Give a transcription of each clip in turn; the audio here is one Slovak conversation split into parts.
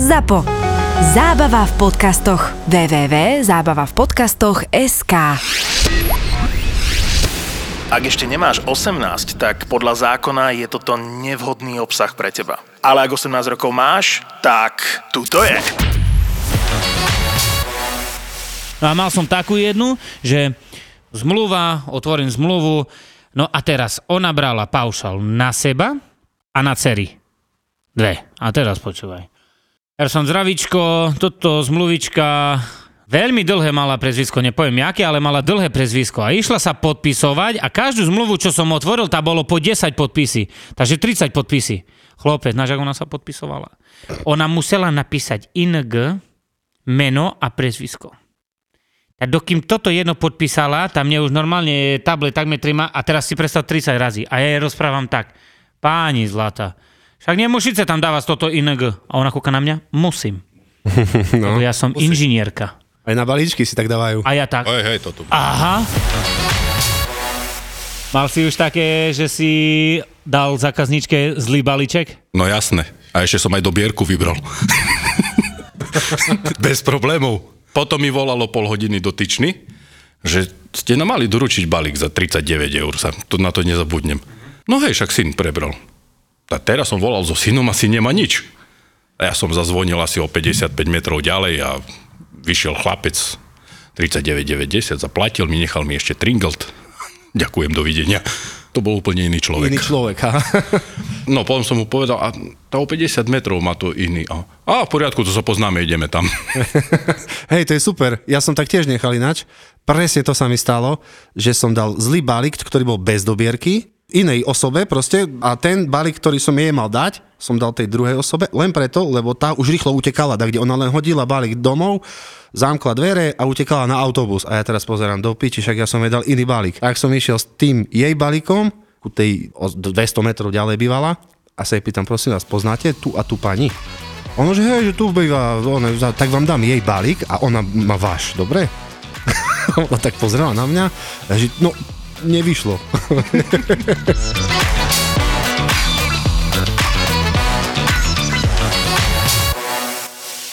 ZAPO. Zábava v podcastoch. www.zábavavpodcastoch.sk Ak ešte nemáš 18, tak podľa zákona je toto nevhodný obsah pre teba. Ale ak 18 rokov máš, tak tu to je. No a mal som takú jednu, že zmluva, otvorím zmluvu, no a teraz ona brala paušal na seba a na cery. Dve. A teraz počúvaj. Som zdravičko, toto zmluvička, veľmi dlhé mala prezvisko, nepoviem jaké, ale mala dlhé prezvisko. A išla sa podpisovať a každú zmluvu, čo som otvoril, tá bolo po 10 podpisy. Takže 30 podpisy. Chlopec, znaš, ako ona sa podpisovala? Ona musela napísať ING, meno a prezvisko. A dokým toto jedno podpísala, tam mne už normálne tablet tak trima a teraz si predstav 30 razy. A ja jej rozprávam tak, páni zlata, však nemusíte tam dávať toto ING. A ona kúka na mňa, musím. No, Lebo ja som musím. inžinierka. Aj na balíčky si tak dávajú. A ja tak. Hej, hej, toto. Aha. Mal si už také, že si dal zákazničke zlý balíček? No jasné. A ešte som aj do bierku vybral. Bez problémov. Potom mi volalo pol hodiny dotyčný, že ste nám mali doručiť balík za 39 eur. Sa, to, na to nezabudnem. No hej, však syn prebral. A teraz som volal so synom, asi nemá nič. A ja som zazvonil asi o 55 metrov ďalej a vyšiel chlapec 39,90, zaplatil mi, nechal mi ešte tringelt. Ďakujem, dovidenia. To bol úplne iný človek. Iný človek, ha? No, potom som mu povedal, a tá o 50 metrov má to iný. A, a v poriadku, to sa poznáme, ideme tam. Hej, to je super. Ja som tak tiež nechal inač. Presne to sa mi stalo, že som dal zlý balík, ktorý bol bez dobierky inej osobe proste a ten balík, ktorý som jej mal dať, som dal tej druhej osobe, len preto, lebo tá už rýchlo utekala, tak kde ona len hodila balík domov, zamkla dvere a utekala na autobus. A ja teraz pozerám do piči, však ja som jej dal iný balík. A ak som išiel s tým jej balíkom, ku tej 200 metrov ďalej bývala, a sa jej pýtam, prosím vás, poznáte tu a tu pani? Ono, že hej, že tu býva, ona, tak vám dám jej balík a ona má váš, dobre? ona tak pozrela na mňa, že no nevyšlo.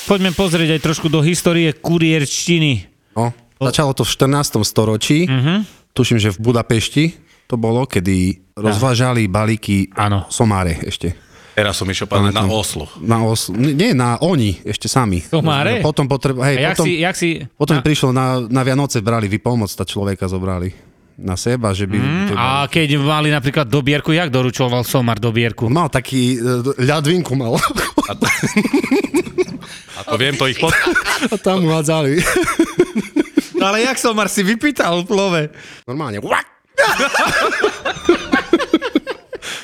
Poďme pozrieť aj trošku do histórie kurierčtiny. No, začalo to v 14. storočí. Uh-huh. Tuším, že v Budapešti to bolo, kedy rozvážali balíky ano. somáre ešte. Teraz som išiel povedať na Oslo. Na Oslo. Nie, na oni, ešte sami. Somáre? Potom, potreb, hej, jak potom, si, jak si, potom na... prišlo na, na Vianoce, brali vypomoc, tá človeka zobrali na seba, že by... Mm, a keď mali napríklad dobierku, jak doručoval Somar dobierku? Mal taký, e, ľadvinku mal. A to, a to viem, to ich pod... A tam mu hádzali. No ale jak Somar si vypýtal v plove? Normálne.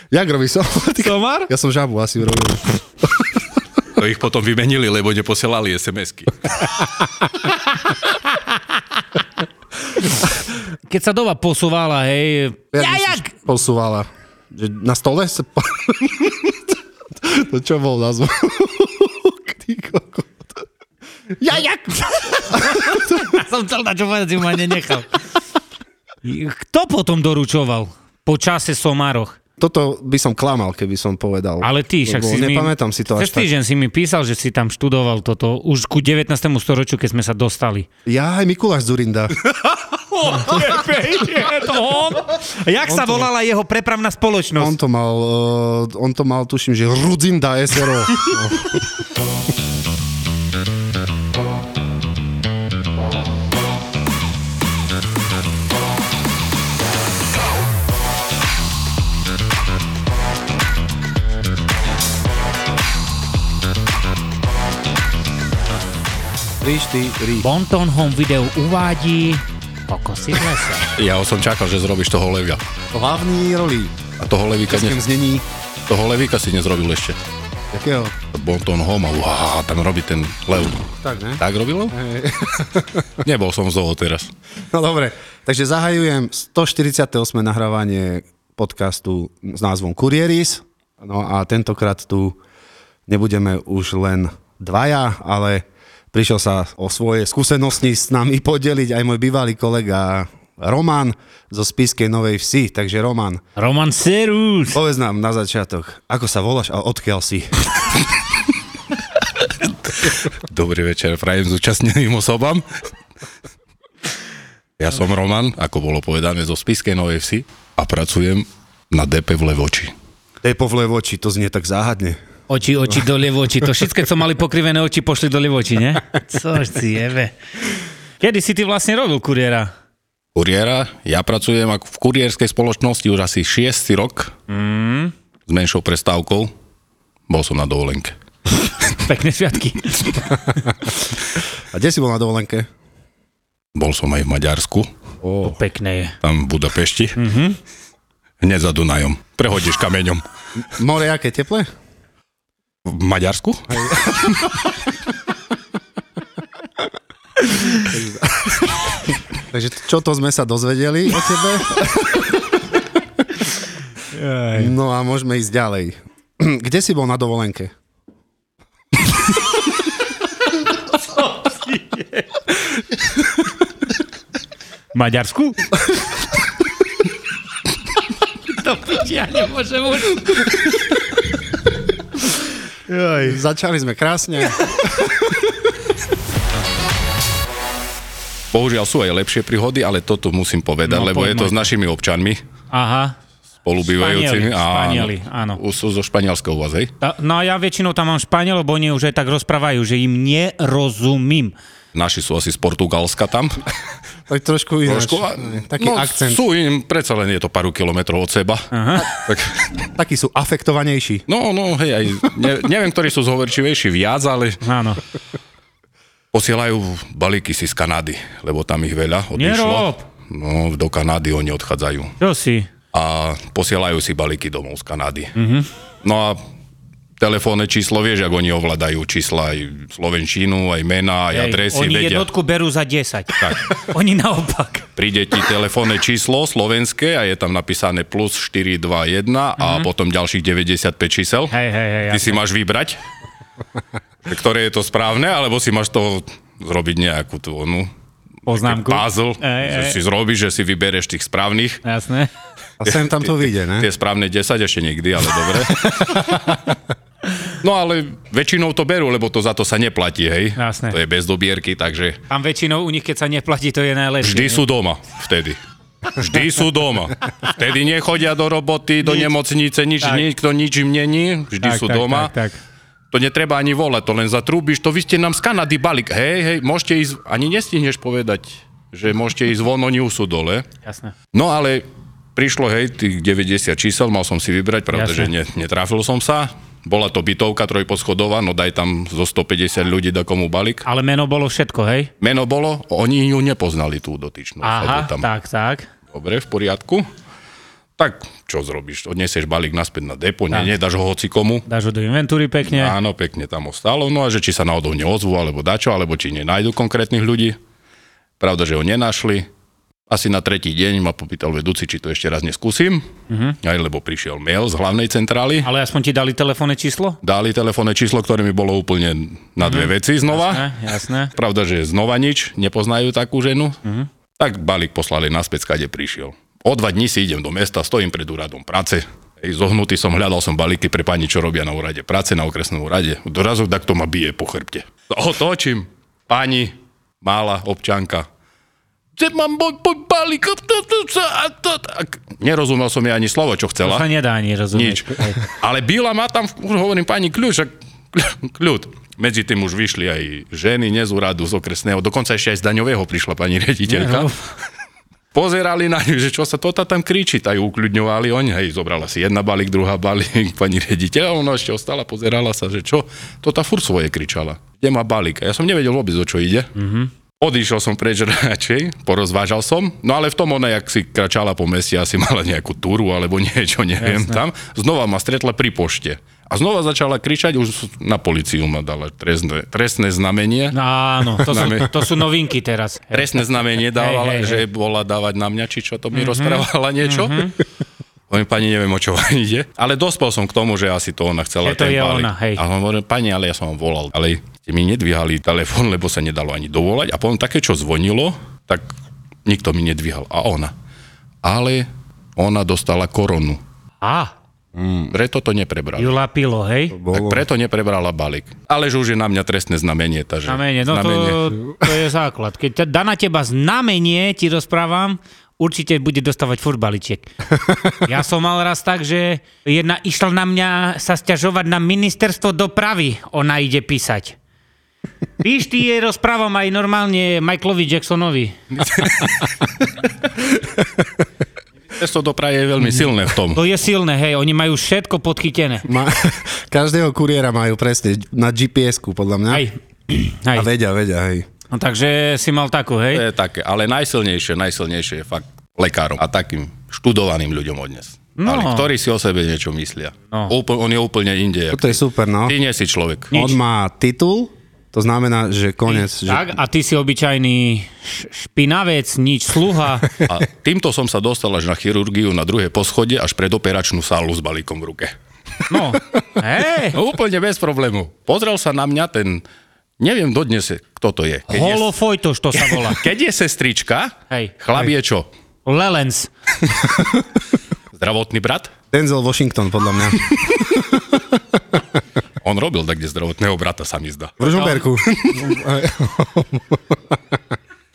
jak robí Somar? Somar? Ja som žabu asi robil. To ich potom vymenili, lebo neposielali SMS-ky. Keď sa doba posúvala, hej... Ja, jak? Posúvala. Na stole sa... to čo bol názov? ja, jak? som chcel na čo povedať, si ma nenechal. Kto potom doručoval po čase somároch? Toto by som klamal, keby som povedal. Ale ty, však si nepamätám mi, si to až týždeň tak. si mi písal, že si tam študoval toto už ku 19. storočiu, keď sme sa dostali. Ja aj Mikuláš Zurinda. je to on? Jak on sa volala jeho prepravná spoločnosť? On to mal, uh, on to mal, tuším, že Rudzinda SRO. Ríš, ríš. Bonton Home Video uvádí Kokosy v lese. Ja som čakal, že zrobíš toho levia. Hlavný roli. A toho levíka, ne... znení. toho levíka si nezrobil ešte. Jakého? Bonton Home, wow, tam robí ten lev. Tak, ne? Tak robilo? Hey. Nebol som z toho teraz. No dobre, takže zahajujem 148. nahrávanie podcastu s názvom Kurieris. No a tentokrát tu nebudeme už len dvaja, ale Prišiel sa o svoje skúsenosti s nami podeliť aj môj bývalý kolega Roman zo Spiskej Novej Vsi. Takže Roman. Roman Serus. Povedz nám na začiatok, ako sa voláš a odkiaľ si? Dobrý večer, prajem zúčastneným osobám. Ja som Roman, ako bolo povedané, zo Spiskej Novej Vsi a pracujem na DP v Levoči. Depo v Levoči, to znie tak záhadne. Oči, oči, dole oči. To všetko, co mali pokrivené oči, pošli dole oči, ne? Což si jebe. Kedy si ty vlastne robil kuriéra? Kuriéra, ja pracujem ako v kuriérskej spoločnosti už asi 6 rok. Mm. S menšou prestávkou. Bol som na dovolenke. Pekné sviatky. A kde si bol na dovolenke? Bol som aj v Maďarsku, To pekné je. tam v Budapešti. Mm-hmm. Hneď za Dunajom. Prehodíš kameňom. More aké teple? V Maďarsku? Takže čo to sme sa dozvedeli o tebe? No a môžeme ísť ďalej. Kde si bol na dovolenke? Maďarsku? to piči, ja nemôžem už. Začali sme krásne. Bohužiaľ sú aj lepšie príhody, ale toto musím povedať, No, lebo je to s našimi občanmi, Aha. spolubývajúcimi. Španieli, áno. Už Sú zo Španielska u vás, hej? Ta- No a ja väčšinou tam mám Španiel, lebo oni už aj tak rozprávajú, že im nerozumím. Naši sú asi z Portugalska tam. Tak trošku ináč. Trošku, a- Taký no, akcent. Sú im, predsa len je to pár kilometrov od seba. Aha. Tak, Takí sú afektovanejší. no, no, hej, aj, ne, neviem, ktorí sú zhovorčivejší viac, ale Áno. posielajú balíky si z Kanady, lebo tam ich veľa odišlo. Nerob. No, do Kanady oni odchádzajú. Čo si? a posielajú si balíky domov z Kanady. Mhm. No a telefónne číslo, vieš, ako oni ovládajú čísla aj slovenčínu, aj mená, aj Hej, adresy, oni vedia. jednotku berú za 10. Tak. oni naopak. Príde ti telefónne číslo slovenské a je tam napísané plus 421 mm-hmm. a potom ďalších 95 čísel. Mhm. Hej, hej, hej. Ty si máš vybrať, ktoré je to správne, alebo si máš to zrobiť nejakú tú onu, Poznámku. puzzle, Hej, že hej. si zrobíš, že si vybereš tých správnych. Jasné. A sem tam to vyjde, ne? Tie správne 10 ešte nikdy, ale dobre. No ale väčšinou to berú, lebo to za to sa neplatí, hej. Jasné. To je bez dobierky, takže Tam väčšinou u nich, keď sa neplatí, to je najlepšie. vždy sú doma vtedy. Vždy sú doma. Vtedy nechodia do roboty, do nemocnice, nič, Tak. nikto nič im není, vždy tak, sú tak, doma. Tak, tak. To netreba ani volať, to len zatrúbiš, to vy ste nám z Kanady balík. Hej, hej, môžete ísť, ani nestihneš povedať, že môžete ísť von, oni sú dole. Jasné. No ale prišlo, hej, tých 90 čísel, mal som si vybrať, pravda, Jasne. že ne, netrafil som sa. Bola to bytovka trojposchodová, no daj tam zo 150 ľudí do komu balík. Ale meno bolo všetko, hej? Meno bolo, oni ju nepoznali tú dotyčnú. Aha, tam. tak, tak. Dobre, v poriadku. Tak, čo zrobíš? Odnesieš balík naspäť na depo, nie, nedáš ho hoci komu. Dáš ho do inventúry pekne. Áno, pekne tam ostalo. No a že či sa náhodou neozvú, alebo dačo, alebo či nenájdu konkrétnych ľudí. Pravda, že ho nenašli. Asi na tretí deň ma popýtal vedúci, či to ešte raz neskúsim. Uh-huh. Aj lebo prišiel mail z hlavnej centrály. Ale aspoň ti dali telefónne číslo? Dali telefónne číslo, ktoré mi bolo úplne na dve veci znova. Jasné, jasné. Pravda, že znova nič, nepoznajú takú ženu. Uh-huh. Tak balík poslali naspäť, kade prišiel. O dva dní si idem do mesta, stojím pred úradom práce. Ej, zohnutý som, hľadal som balíky pre pani, čo robia na úrade práce, na okresnom úrade. Dorazu takto ma bije po chrbte. Otočím. Pani, malá občanka. Že mám môj môj balík. to- to- to- a to- tak. Nerozumel som jej ani slovo, čo To chcela. sa nedá ani rozumieť. Nič. Ale byla ma tam, už hovorím pani kľúč, kľud. Medzi tým už vyšli aj ženy, nie z úradu, z okresného, dokonca ešte aj z daňového prišla pani riaditeľka. Pozerali na ňu, že čo sa toto tam kričí, tak ju ukľudňovali oni, hej, zobrala si jedna balík, druhá balík, pani riaditeľ, ona ešte ostala, pozerala sa, že čo, to tá furt svoje kričala. Kde má balík? A ja som nevedel vôbec, o čo ide. Mm-hmm. Odišiel som preč radšej, porozvážal som, no ale v tom ona, jak si kračala po meste, asi mala nejakú túru alebo niečo, neviem Jasné. tam. Znova ma stretla pri pošte. A znova začala kričať, už na policiu ma dala trestné, trestné znamenie. No, áno, to sú, to sú novinky teraz. Trestné znamenie dávala, hej, hej. že bola dávať na mňa, či čo to mi mm-hmm. rozprávala niečo. Mm-hmm. Hovorím, pani, neviem, o čo vám ide. Ale dospel som k tomu, že asi to ona chcela Že to ten je balík. ona, hej. A hovorím, pani, ale ja som vám volal. Ale ste mi nedvíhali telefón, lebo sa nedalo ani dovolať. A potom také, čo zvonilo, tak nikto mi nedvíhal. A ona. Ale ona dostala koronu. Á, Preto to neprebral. Jula pilo, hej? Tak preto neprebrala balík. Ale že už je na mňa trestné znamenie, takže... Znamenie, no to, to je základ. Keď dá na teba znamenie, ti rozprávam, určite bude dostávať furt balíček. Ja som mal raz tak, že jedna išla na mňa sa stiažovať na ministerstvo dopravy. Ona ide písať. Víš, ty je rozprávam aj normálne Michaelovi Jacksonovi. Cesto dopravy je veľmi silné v tom. To je silné, hej, oni majú všetko podchytené. Ma, každého kuriéra majú presne na GPS-ku, podľa mňa. Hej. Hej. A vedia, vedia, hej. No, takže si mal takú, To hej? je také, ale najsilnejšie, najsilnejšie je fakt lekárom a takým študovaným ľuďom odnes. No. Ale ktorí si o sebe niečo myslia. No. Úpl, on je úplne inde. To je super, no. Ty nie si človek. Nič. On má titul, to znamená, že koniec. Že... Tak, a ty si obyčajný špinavec, nič sluha. A týmto som sa dostal až na chirurgiu na druhé poschodie, až pred operačnú sálu s balíkom v ruke. No, hej, No, úplne bez problému. Pozrel sa na mňa ten, neviem dodnes, kto to je. Keď je, holofojtoš to sa volá. keď je sestrička, Hej. chlap je čo? Lelens. Zdravotný brat? Denzel Washington, podľa mňa. On robil tak, kde zdravotného brata sa mi zdá. V Ružomberku.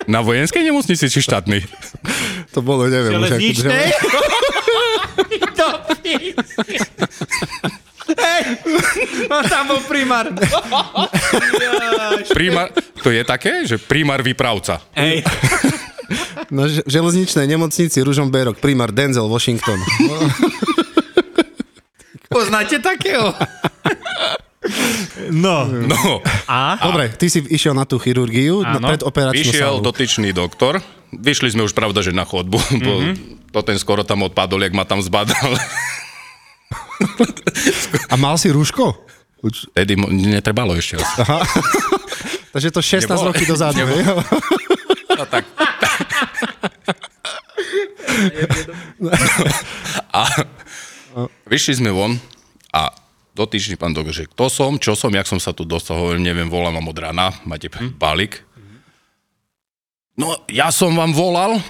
Na vojenskej nemocnici či štátnej? to bolo, neviem. Železničnej? To. Hej, on tam bol primár. Primár, to je také, že primár vypravca. Hej, Na ž- železničnej nemocnici Ružomberok, primár Denzel Washington. poznáte takého? No. No, A? Dobre, ty si išiel na tú chirurgiu, na Áno. predoperačnú vyšiel sálu. dotyčný doktor. Vyšli sme už, pravda, že na chodbu, bo to ten skoro tam odpadol, jak ma tam zbadal. A mal si rúško? Uč- Tedy mo- netrebalo ešte asi. Takže to 16 Nebolo. roky dozadu. Nebolo. hej? No, tak. a vyšli sme von a dotyčný pán doktor, že kto som, čo som, jak som sa tu dostal, hovorím, neviem, volám vám od rána, máte balík. No, ja som vám volal,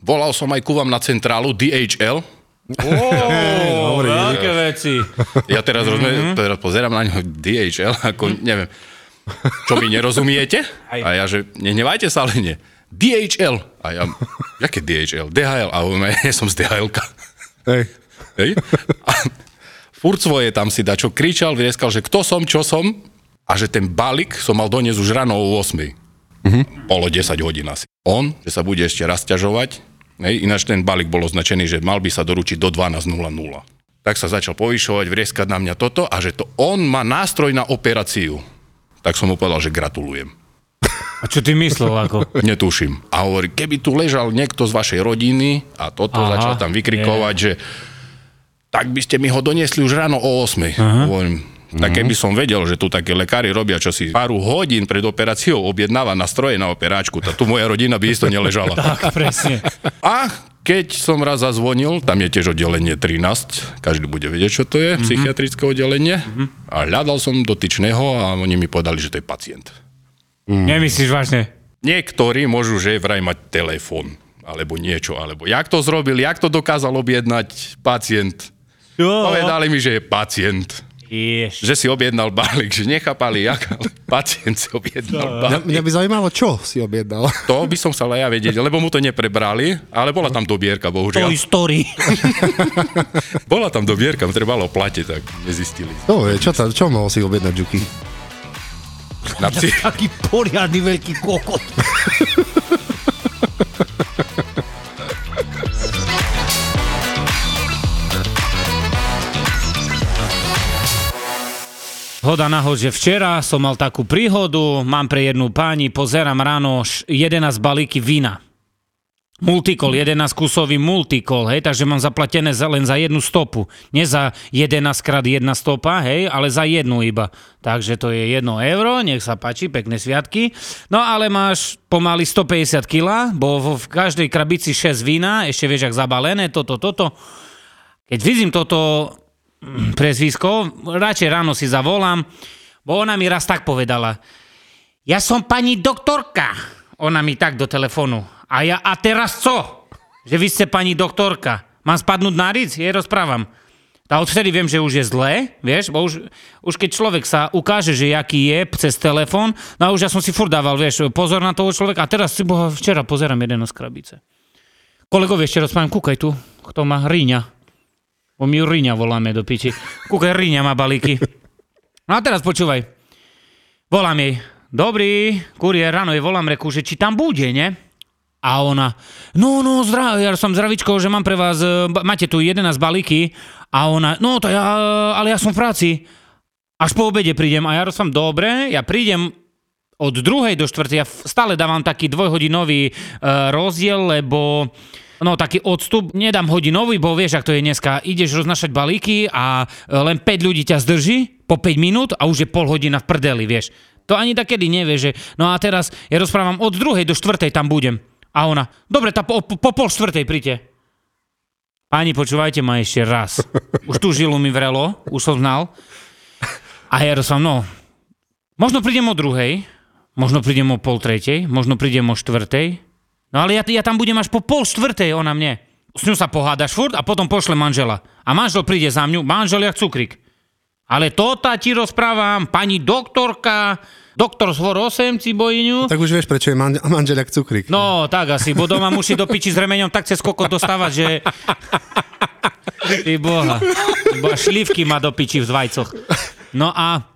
volal som aj ku vám na centrálu DHL, Ó, veľké veci. Ja teraz, rozumiem, teraz pozerám na ňo DHL, ako neviem, čo mi nerozumiete? A ja, že nehnevajte sa, ale nie. DHL. A ja, jaké DHL? DHL. A ja som z DHL. Hej. Hej? A furt svoje tam si dačo kričal, vrieskal, že kto som, čo som. A že ten balík som mal doniesť už ráno o 8. Mm-hmm. Polo 10 hodín asi. On, že sa bude ešte raz ťažovať, hej, ináč ten balík bol označený, že mal by sa doručiť do 12.00. Tak sa začal povyšovať, vrieskať na mňa toto a že to on má nástroj na operáciu. Tak som mu povedal, že gratulujem. A čo ty myslel ako? Netuším. A hovorí, keby tu ležal niekto z vašej rodiny a toto Aha, začal tam vykrikovať, že tak by ste mi ho doniesli už ráno o 8. Hovorím, tak keby som vedel, že tu také lekári robia, čo si pár hodín pred operáciou objednáva na stroje na operáčku, tak tu moja rodina by isto neležala. Tak, presne. A keď som raz zazvonil, tam je tiež oddelenie 13, každý bude vedieť, čo to je, psychiatrické oddelenie. A hľadal som dotyčného a oni mi povedali, že to je pacient. Nemyslíš vážne? Niektorí môžu, že vraj mať telefón, alebo niečo, alebo jak to zrobil, jak to dokázal objednať pacient. Jo. Povedali mi, že je pacient. Jež. Že si objednal balík, že nechápali, jak, ale pacient si objednal Mňa, balík. mňa by zaujímalo, čo si objednal. To by som sa ale ja vedieť, lebo mu to neprebrali, ale bola tam dobierka, bohužiaľ. Toy Story. Bola tam dobierka, trebalo platiť, tak nezistili. To je, čo, ta, čo mohol si objednať, Juky? Na psi- Taký poriadny veľký kokot. Hoda nahod, že včera som mal takú príhodu, mám pre jednu páni, pozerám ráno š- 11 balíky vína. Multikol, 11 kusový multikol, hej, takže mám zaplatené za, len za jednu stopu. Nie za 11 krát jedna stopa, hej, ale za jednu iba. Takže to je 1 euro, nech sa páči, pekné sviatky. No ale máš pomaly 150 kg, bo v, každej krabici 6 vína, ešte vieš, ak zabalené, toto, toto. Keď vidím toto prezvisko, radšej ráno si zavolám, bo ona mi raz tak povedala. Ja som pani doktorka. Ona mi tak do telefónu. A ja, a teraz co? Že vy ste pani doktorka. Mám spadnúť na ric? Jej rozprávam. A odvtedy viem, že už je zlé, vieš, bo už, už keď človek sa ukáže, že jaký je cez telefón, no a už ja som si furt dával, vieš, pozor na toho človeka a teraz si boha, včera pozerám jeden z krabice. Kolegovi ešte rozprávam, kúkaj tu, kto má Ríňa. Bo my ju Ríňa voláme do piči. Kúkaj, Ríňa má balíky. No a teraz počúvaj. Volám jej. Dobrý, kuriér, ráno jej volám, reku, že či tam bude, ne? A ona, no, no, zdrav, ja som zdravičko, že mám pre vás, e, máte tu 11 balíky. A ona, no, to ja, ale ja som v práci. Až po obede prídem. A ja rozpám, dobre, ja prídem od druhej do štvrtej, ja stále dávam taký dvojhodinový uh, rozdiel, lebo No taký odstup, nedám hodinový, bo vieš, ak to je dneska, ideš roznašať balíky a e, len 5 ľudí ťa zdrží po 5 minút a už je pol hodina v prdeli, vieš. To ani takedy nevieš, že no a teraz ja rozprávam od druhej do štvrtej tam budem. A ona, dobre, tá po, po, po pol štvrtej príďte. Pani, počúvajte ma ešte raz. Už tu žilu mi vrelo, už som znal. A ja rozprávam, no, možno prídem o druhej, možno prídem o pol tretej, možno prídem o štvrtej, No ale ja, ja tam budem až po pol štvrtej, ona mne. S ňou sa pohádaš furt a potom pošle manžela. A manžel príde za mňu, manžel jak cukrik. Ale to tá ti rozprávam, pani doktorka, doktor svor 8 cibojňu. Tak už vieš, prečo je man- manžel jak cukrík. No, tak asi, bo doma musí do piči s remeňom tak cez kokot dostávať, že... Ty boha. Bo až šlívky má do piči v zvajcoch. No a...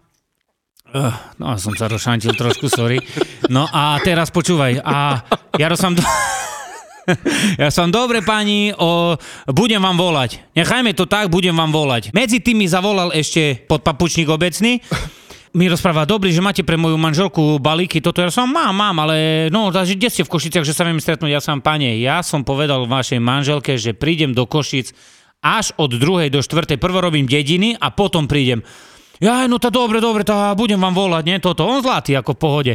Uh, no, som sa rozšantil trošku, sorry. No a teraz počúvaj. A ja som... Do... Ja som dobre pani, o, budem vám volať. Nechajme to tak, budem vám volať. Medzi tým mi zavolal ešte podpapučník obecný mi rozpráva, dobrý, že máte pre moju manželku balíky, toto ja som, mám, mám, ale no, takže kde ste v Košiciach, že sa viem stretnúť, ja som, pane, ja som povedal vašej manželke, že prídem do Košic až od druhej do štvrtej, prvo robím dediny a potom prídem. Ja, no to dobre, dobre, to budem vám volať, nie, toto, on zlatý, ako v pohode.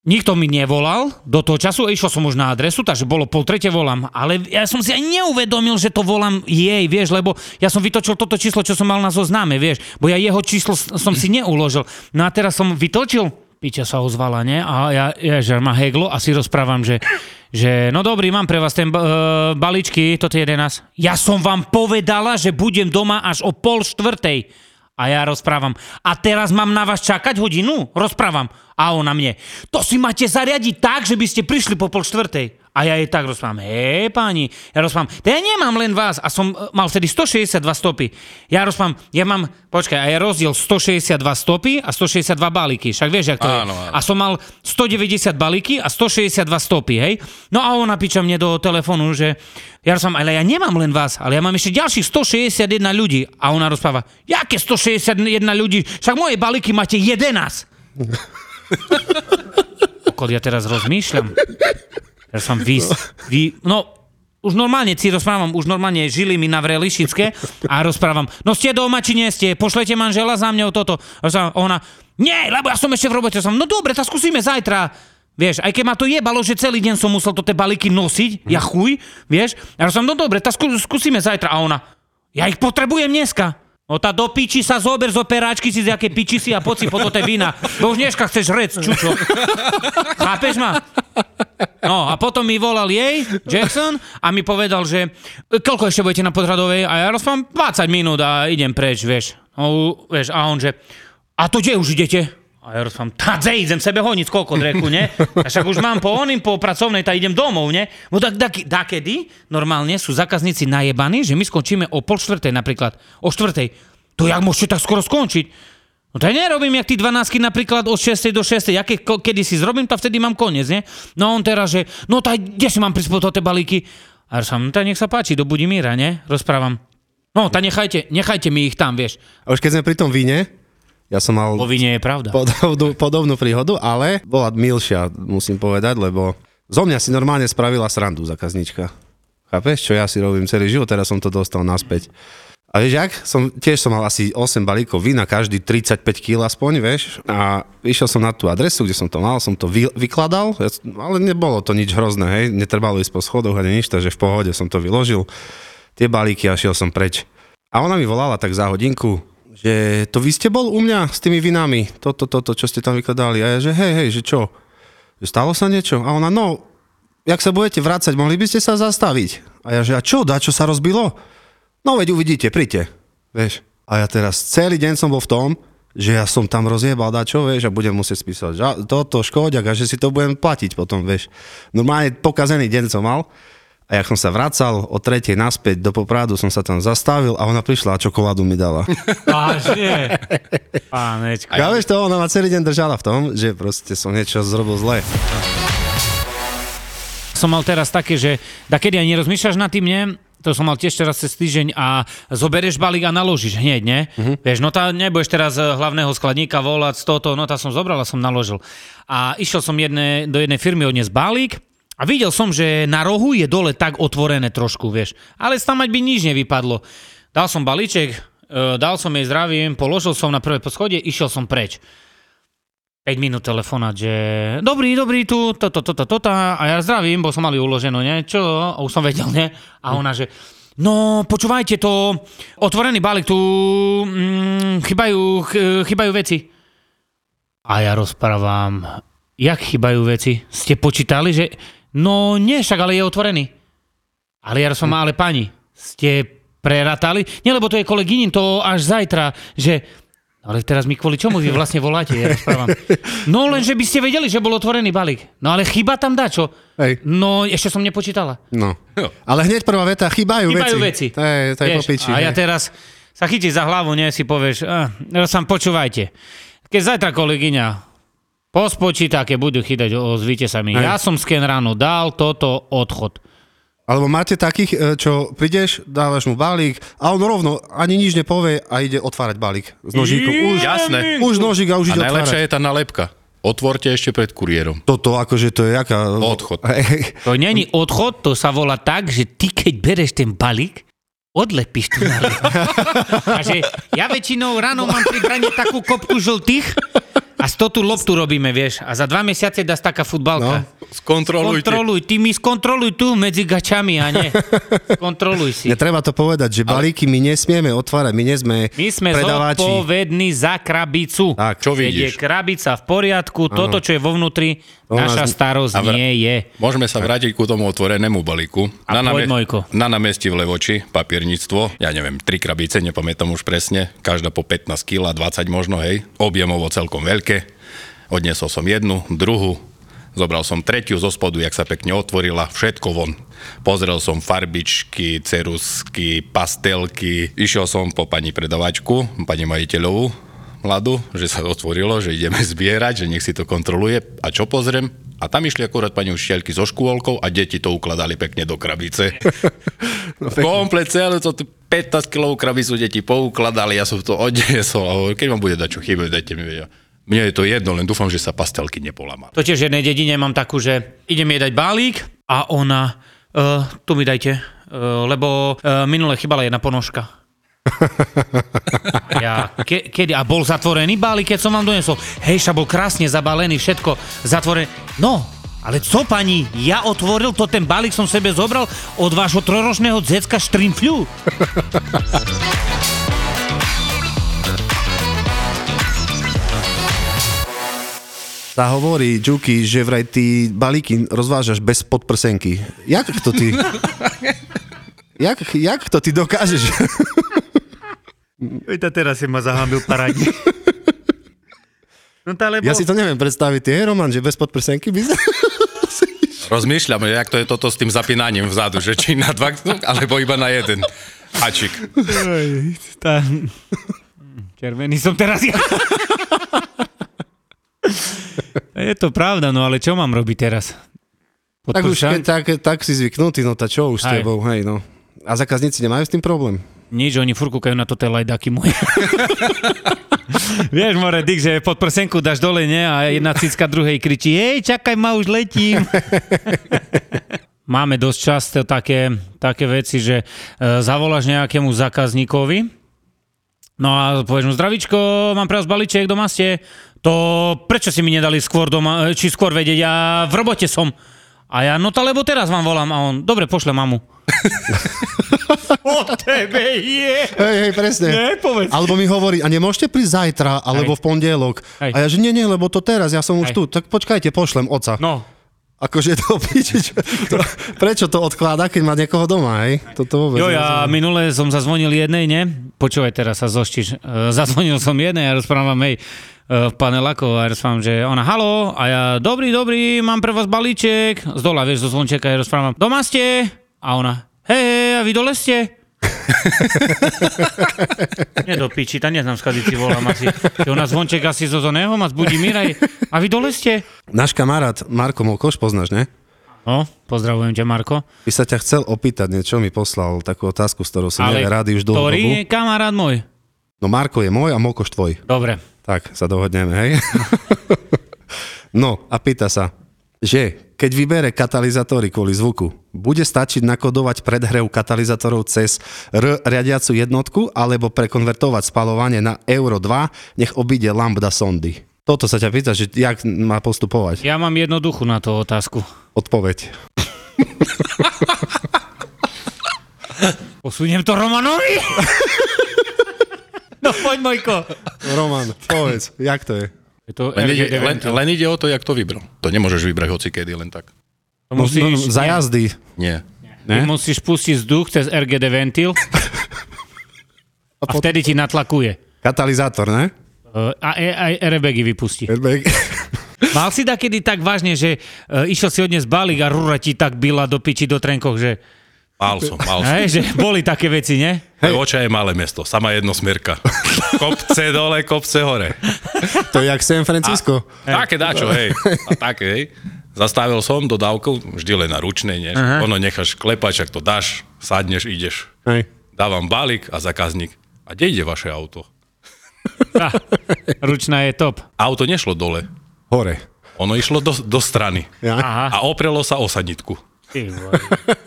Nikto mi nevolal do toho času, išiel som už na adresu, takže bolo pol trete volám, ale ja som si aj neuvedomil, že to volám jej, vieš, lebo ja som vytočil toto číslo, čo som mal na zozname, vieš, bo ja jeho číslo som si neuložil. No a teraz som vytočil, piča sa ozvala, ne? A ja, ja že ma heglo a si rozprávam, že, že no dobrý, mám pre vás ten uh, balíčky, toto je 11. Ja som vám povedala, že budem doma až o pol štvrtej. A ja rozprávam. A teraz mám na vás čakať hodinu? Rozprávam. A ona mne. To si máte zariadiť tak, že by ste prišli po pol štvrtej. A ja jej tak rozprávam. Hej, páni. Ja rozprávam. To ja nemám len vás. A som e, mal vtedy 162 stopy. Ja rozprávam. Ja mám, počkaj, a je rozdiel 162 stopy a 162 balíky. Však vieš, jak to Áno, je. áno. A som mal 190 balíky a 162 stopy, hej? No a ona píče mne do telefónu, že ja som, ale ja nemám len vás, ale ja mám ešte ďalších 161 ľudí. A ona rozpráva, jaké 161 ľudí? Však moje balíky máte 11. Okol ja teraz rozmýšľam. Ja som vy, vy, no, už normálne si rozprávam, už normálne žili mi na vrelišické a rozprávam, no ste doma či nie ste, pošlete manžela za mňou toto. A ona, nie, lebo ja som ešte v robote. Som, no dobre, tak skúsime zajtra. Vieš, aj keď ma to jebalo, že celý deň som musel to tie balíky nosiť, ja chuj, vieš. A som, no dobre, tak skú, skúsime zajtra. A ona, ja ich potrebujem dneska. No tá do piči sa zober z operáčky si z jaké piči si a poď si po té vína. Bo už dneška chceš rec, čučo. Chápeš ma? No a potom mi volal jej, Jackson, a mi povedal, že "E, koľko ešte budete na podhradovej? A ja rozpám 20 minút a idem preč, vieš. No, vieš a on že, a to kde už idete? A ja rozpám, tadze, idem sebe honiť koľko dreku, ne? A však už mám po oným, po pracovnej, tak idem domov, ne? No tak da, dakedy normálne sú zákazníci najebaní, že my skončíme o pol štvrtej napríklad, o štvrtej. To jak môžete tak skoro skončiť? No to ja nerobím, jak tí 12 napríklad od 6 do 6, ja keď, ko- kedy si zrobím, tak vtedy mám koniec, nie? No on teraz, že, no tak kde si mám prispôsobiť tie balíky? A som, no nech sa páči, do Budimíra, ne? Rozprávam. No, tak nechajte, nechajte mi ich tam, vieš. A už keď sme pri tom víne, ja som mal Po vine je pravda. podobnú, podobnú príhodu, ale bola milšia, musím povedať, lebo zo mňa si normálne spravila srandu zákaznička. Chápeš, čo ja si robím celý život, teraz som to dostal naspäť. A vieš jak? Som, tiež som mal asi 8 balíkov vína, každý 35 kg aspoň, vieš. A išiel som na tú adresu, kde som to mal, som to vy, vykladal, ale nebolo to nič hrozné, hej. Netrbalo ísť po schodoch ani nič, takže v pohode som to vyložil. Tie balíky a šiel som preč. A ona mi volala tak za hodinku, že to vy ste bol u mňa s tými vinami, toto, toto, čo ste tam vykladali. A ja, že hej, hej, že čo? Že stalo sa niečo? A ona, no, jak sa budete vrácať, mohli by ste sa zastaviť? A ja, že a čo, dá, čo sa rozbilo? No veď uvidíte, príďte. Vieš. A ja teraz celý deň som bol v tom, že ja som tam rozjebal dačo, vieš, a budem musieť spísať že toto škóďak a že si to budem platiť potom, vieš. Normálne pokazený deň som mal a jak som sa vracal o tretej naspäť do Popradu, som sa tam zastavil a ona prišla a čokoládu mi dala. Vážne. Pánečko. Ja vieš to, ona ma celý deň držala v tom, že proste som niečo zrobil zle. Som mal teraz také, že da kedy ani nerozmýšľaš nad tým, nie? To som mal tiež teraz cez týždeň a zoberieš balík a naložíš hneď, nie? Uh-huh. Vieš, no tá nebudeš teraz z hlavného skladníka volať z tohoto, no tá som zobral a som naložil. A išiel som jedne, do jednej firmy odniesť balík a videl som, že na rohu je dole tak otvorené trošku, vieš. Ale tam by nič nevypadlo. Dal som balíček, e, dal som jej zdravím, položil som na prvé poschodie, išiel som preč. 5 minút telefonát, že dobrý, dobrý, tu, toto, toto, toto, a ja zdravím, bo som mali uloženú, ne, čo, a už som vedel, ne, a ona, že no, počúvajte to, otvorený balík, tu mm, chybajú, ch- chybajú veci. A ja rozprávam, jak chybajú veci? Ste počítali, že, no nie, však, ale je otvorený. Ale ja som, ale pani, ste preratali? Nie, lebo to je kolegynin, to až zajtra, že ale teraz mi kvôli čomu vy vlastne voláte, ja rozprávam. No len, že by ste vedeli, že bol otvorený balík. No ale chyba tam dačo. Hej. No ešte som nepočítala. No. Ale hneď prvá veta, chýbajú, Chýbajú veci. To je, to je Vieš, popiči. a ja hej. teraz sa chytíš za hlavu, nie, si povieš, ah, sám počúvajte. Keď zajtra kolegyňa pospočíta, keď budú chytať, ozvite sa mi. Hej. Ja som sken ráno dal toto odchod. Alebo máte takých, e, čo prídeš, dávaš mu balík a on rovno ani nič nepovie a ide otvárať balík s nožíkom. Už, Jasné. už nožík a už A ide najlepšia otvárať. je tá nalepka. Otvorte ešte pred kuriérom. Toto akože to je jaká... Odchod. To není odchod, to sa volá tak, že ty keď bereš ten balík, odlepíš tu na A že ja väčšinou ráno mám pri brane takú kopku žltých a z toho tú loptu robíme, vieš. A za dva mesiace dá taká futbalka. No. Skontrolujte. Kontroluj, ty mi skontroluj tu medzi gačami a ne. Kontroluj si. Netreba to povedať, že balíky my nesmieme otvárať, my nie sme, My sme predávači. zodpovední za krabicu. Tak, Čo Keď je vidíš? krabica v poriadku, toto, čo je vo vnútri, To nás- naša starosť vr- nie je. Môžeme sa vrátiť ku tomu otvorenému balíku. A poď, Mojko. na námestí v Levoči, papierníctvo, ja neviem, tri krabice, nepamätám už presne, každá po 15 kg, 20 možno, hej, objemovo celkom veľké. Odniesol som jednu, druhú, zobral som tretiu zo spodu, jak sa pekne otvorila, všetko von. Pozrel som farbičky, cerusky, pastelky, išiel som po pani predavačku, pani majiteľovú, mladú, že sa otvorilo, že ideme zbierať, že nech si to kontroluje. A čo pozriem? A tam išli akurát pani učiteľky so škôlkou a deti to ukladali pekne do krabice. No, Komplet celú to 15 kg krabicu deti poukladali, ja som to odniesol keď vám bude dať čo chýba, dajte mi vedieť. Mne je to jedno, len dúfam, že sa pastelky nepolamali. To v jednej dedine mám takú, že idem jej dať balík a ona, uh, tu mi dajte, uh, lebo uh, minule chybala jedna ponožka. Ja, ke, kedy? A bol zatvorený balík, keď som vám donesol. Hej, ša bol krásne zabalený, všetko zatvorené. No, ale co pani, ja otvoril to, ten balík som sebe zobral od vášho troročného dzecka Štrimfľu. Sa hovorí, Juki, že vraj ty balíky rozvážaš bez podprsenky. Jak to ty... jak, jak to ty dokážeš? Veď teraz si ma zahambil paradne. No tá, lebo... Ja si to neviem predstaviť. Ty, hej, Roman, že bez podprsenky by sa... Rozmýšľam, jak to je toto s tým zapínaním vzadu, že či na dva, alebo iba na jeden. Hačik. Tá... Červený som teraz ja. Je to pravda, no ale čo mám robiť teraz? tak už keď, tak, tak si zvyknutý, no tá čo už s Hej. tebou, hej, no. A zákazníci nemajú s tým problém? Nič, oni furt kúkajú na to tie lajdaky moje. Vieš, more, Dick, že pod prsenku dáš dole, nie? A jedna cicka druhej kričí, hej, čakaj ma, už letím. Máme dosť často také, také veci, že e, zavoláš nejakému zákazníkovi, no a povieš mu, zdravičko, mám pre vás balíček, doma ste. To prečo si mi nedali skôr doma, e, či skôr vedieť, ja v robote som. A ja, no to lebo teraz vám volám. A on, dobre, pošle mamu. o tebe je. Hej, hej, presne. Nepovedz. Alebo mi hovorí, a nemôžete prísť zajtra, alebo Hej. v pondelok. Hej. A ja, že nie, nie, lebo to teraz, ja som už Hej. tu. Tak počkajte, pošlem oca. No, Akože to to, prečo to odkladá, keď má niekoho doma, hej? Toto vôbec Jo, ja nerozumiem. minule som zazvonil jednej, ne? Počúvaj, teraz sa zoštiš. Uh, zazvonil som jednej a rozprávam jej uh, v paneláku a rozprávam, že ona, halo, a ja, dobrý, dobrý, mám pre vás balíček. Z dola, vieš, zo zvončeka ja rozprávam, doma ste? A ona, hej, hej, a vy dole ste? Nie do piči, ta neznám, skady si volám asi. Že ona zvonček asi zo zoného ma zbudí Miraj. A vy dole ste? Náš kamarát Marko Mokoš, poznáš, ne? No, pozdravujem ťa, Marko. By sa ťa chcel opýtať niečo, mi poslal takú otázku, s ktorou som Ale rádi už dlhú ktorý je kamarát môj? No Marko je môj a Mokoš tvoj. Dobre. Tak, sa dohodneme, hej? no, a pýta sa, že keď vybere katalizátory kvôli zvuku, bude stačiť nakodovať predhrev katalizátorov cez R riadiacu jednotku alebo prekonvertovať spalovanie na Euro 2, nech obíde lambda sondy. Toto sa ťa pýta, že jak má postupovať? Ja mám jednoduchú na to otázku. Odpoveď. Posuniem to Romanovi? no poď, Mojko. Roman, povedz, jak to je? Je to Len ide, len, len ide o to, jak to vybral. To nemôžeš vybrať hoci kedy, len tak. To No, no, musíš, za jazdy. Nie. Ty musíš pustiť vzduch cez RGD ventil a vtedy ti natlakuje. Katalizátor, ne? Uh, A aj, airbagy vypustí. Airbag. Mal si takedy tak vážne, že uh, išiel si odnes balík a rúra ti tak byla do piči do trenkoch, že, Mal som, mal som. hej, že boli také veci, ne? Hej. Oča je malé mesto, sama jednosmerka. kopce dole, kopce hore. To je jak San Francisco. Také dačo, hej. A také, hej. Zastavil som dodávku, vždy len na ručnej, nie? Ono necháš klepať, ak to dáš, sadneš, ideš. Hej. Dávam balík a zákazník. A kde ide vaše auto? Ah, ručná je top. Auto nešlo dole. Hore. Ono išlo do, do strany. Ja. Aha. A oprelo sa o sanitku.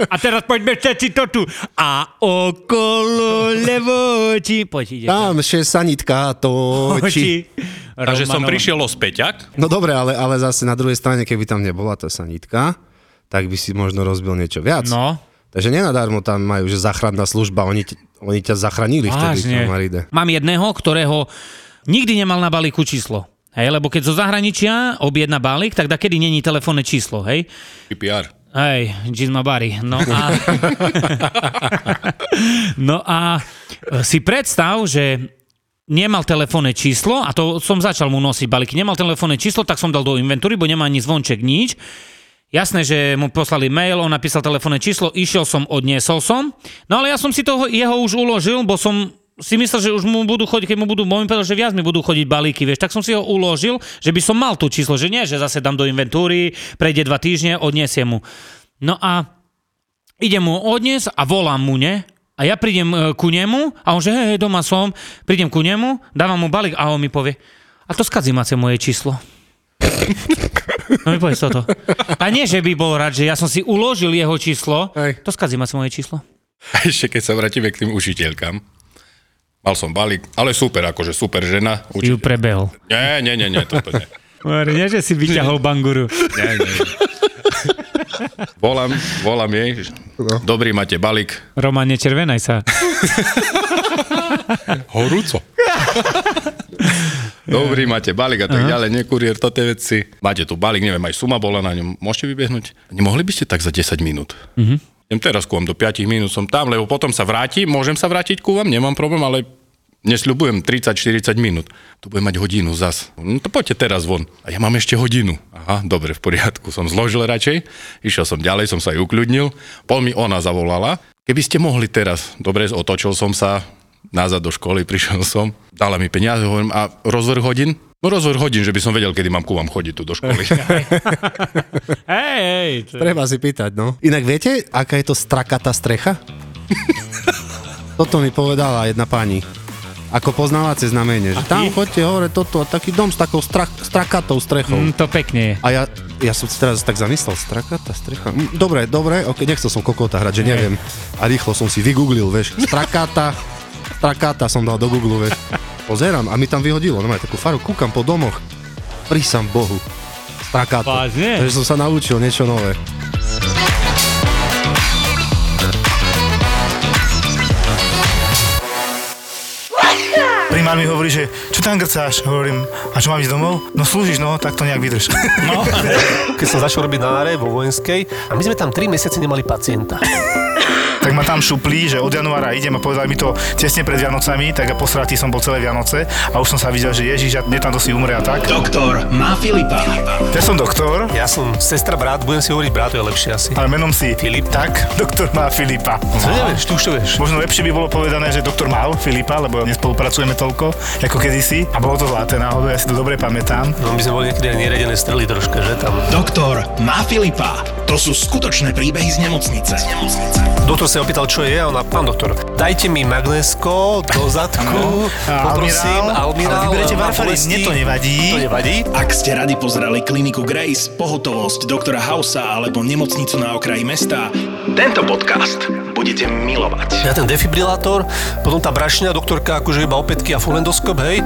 A teraz poďme všetci to tu. A okolo levoči. Poď, ide. Tam še sanitka točí. Takže som Romanov. prišiel o späťak. No dobre, ale, ale zase na druhej strane, keby tam nebola tá sanitka, tak by si možno rozbil niečo viac. No, Takže nenadarmo tam majú, že záchranná služba, oni, t- oni ťa zachránili vtedy v. Maride. Mám jedného, ktorého nikdy nemal na balíku číslo. Hej, lebo keď zo zahraničia objedná balík, tak kedy není telefónne číslo, hej? PPR. Hej, Gizma Bari. No a... no a e, si predstav, že nemal telefónne číslo a to som začal mu nosiť balíky. Nemal telefónne číslo, tak som dal do inventúry, bo nemá ani zvonček, nič. Jasné, že mu poslali mail, on napísal telefónne číslo, išiel som, odniesol som. No ale ja som si toho jeho už uložil, bo som si myslel, že už mu budú chodiť, keď mu budú, mi povedal, že viac mi budú chodiť balíky, vieš, tak som si ho uložil, že by som mal tú číslo, že nie, že zase dám do inventúry, prejde dva týždne, odniesiem mu. No a idem mu odniesť a volám mu, ne? A ja prídem e, ku nemu a on že hej, hej, doma som, prídem ku nemu, dávam mu balík a on mi povie, a to skadzí máte moje číslo. No mi povedz toto. A nie, že by bol rád, že ja som si uložil jeho číslo, Hej. to skadzí máte moje číslo. A ešte keď sa vrátime k tým učiteľkám. Mal som balík, ale super, akože super žena. Ju Učiteľ. prebehol. Nie, nie, nie, nie, toto nie. Nie, že si vyťahol banguru. nie, nie, nie. Volám, volám jej, že dobrý, máte balík. Roman, nečervenaj sa. Horúco. Dobrý, máte balík a tak ďalej, nie kuriér, to tie veci. Máte tu balík, neviem, aj suma bola na ňom, môžete vybehnúť? Nemohli by ste tak za 10 minút? Mm-hmm. Idem teraz ku vám, do 5 minút som tam, lebo potom sa vrátim, môžem sa vrátiť ku vám, nemám problém, ale nesľubujem 30-40 minút. Tu budem mať hodinu zas. No to poďte teraz von. A ja mám ešte hodinu. Aha, dobre, v poriadku. Som zložil radšej, išiel som ďalej, som sa aj ukľudnil. Pol mi ona zavolala. Keby ste mohli teraz, dobre, otočil som sa, nazad do školy, prišiel som, dala mi peniaze, hovorím, a rozvrh hodín? No rozvrh hodín, že by som vedel, kedy mám ku vám chodiť tu do školy. Hej, hej. to- Treba si pýtať, no. Inak viete, aká je to strakatá strecha? Toto mi povedala jedna pani. Ako poznávacie znamenie, že tam chodte hore toto a taký dom s takou strak, strakatou strechou. Mm, to pekne je. A ja, ja som si teraz tak zamyslel, strakatá strecha. Mm, Dobre, dobre, ok, nechcel som kokota hrať, že neviem. A rýchlo som si vygooglil, vieš, strakata, strakata som dal do Google, vieš. Pozerám a mi tam vyhodilo, no takú faru, kúkam po domoch. Prísam Bohu. Strakata. Vážne? Takže som sa naučil niečo nové. Pri pán mi hovorí, že čo tam grcáš? Hovorím, a čo mám ísť domov? No slúžiš, no, tak to nejak vydrž. No, Keď som začal robiť na áre vo vojenskej a my sme tam 3 mesiace nemali pacienta. Tak ma tam šuplí, že od januára idem a povedali mi to tesne pred Vianocami, tak a posratý som bol celé Vianoce a už som sa videl, že Ježiš, mne tam to si umre a tak. doktor má Filipa. Ja som doktor, Ja som sestra, brat, budem si hovoriť brat, je lepšie asi. ale menom si Filip. Tak, doktor má Filipa. Co nevieš, ty už to vieš. Možno lepšie by bolo povedané, že doktor mal Filipa, lebo nespolupracujeme toľko, ako kedysi. A bolo to zlaté náhodou, ja si to dobre pamätám. No my sme boli niekedy aj neredené strely troška, že tam. Doktor má Filipa. To sú skutočné príbehy z nemocnice. Z nemocnice. Doktor sa opýtal, čo je a ona, pán doktor, dajte mi magnésko do zadku, A poprosím, Almirál, ale vyberete Varfarin, mne to nevadí. To nevadí. Ak ste radi pozerali kliniku Grace, pohotovosť doktora Hausa alebo nemocnicu na okraji mesta, tento podcast budete milovať. Ja ten defibrilátor, potom tá brašňa, doktorka akože iba opätky a fulendoskop, hej.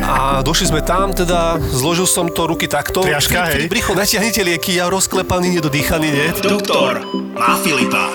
A došli sme tam, teda zložil som to ruky takto. Triaška, hej. Bricho, natiahnite lieky, ja rozklepaný, nedodýchaný, nie? Doktor má Filipa.